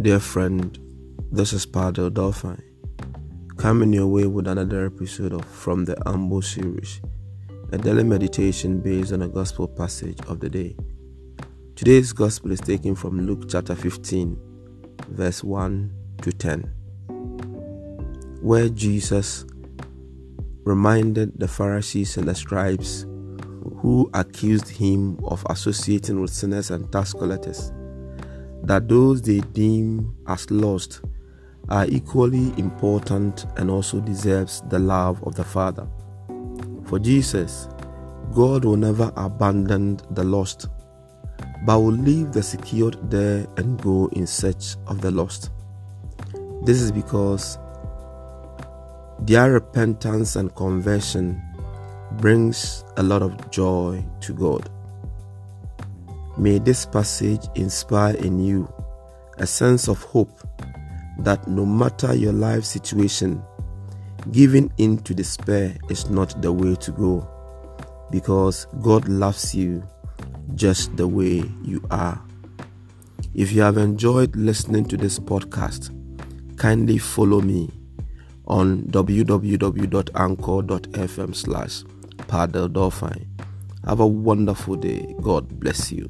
Dear friend, this is Padre Dolphyne. Coming your way with another episode of From the Ambo series, a daily meditation based on a gospel passage of the day. Today's gospel is taken from Luke chapter 15, verse 1 to 10, where Jesus reminded the Pharisees and the scribes who accused him of associating with sinners and tax collectors that those they deem as lost are equally important and also deserves the love of the Father. For Jesus, God will never abandon the lost, but will leave the secured there and go in search of the lost. This is because their repentance and conversion brings a lot of joy to God. May this passage inspire in you a sense of hope that no matter your life situation, giving in to despair is not the way to go because God loves you just the way you are. If you have enjoyed listening to this podcast, kindly follow me on www.anchor.fm slash padre dolphyne. Have a wonderful day. God bless you.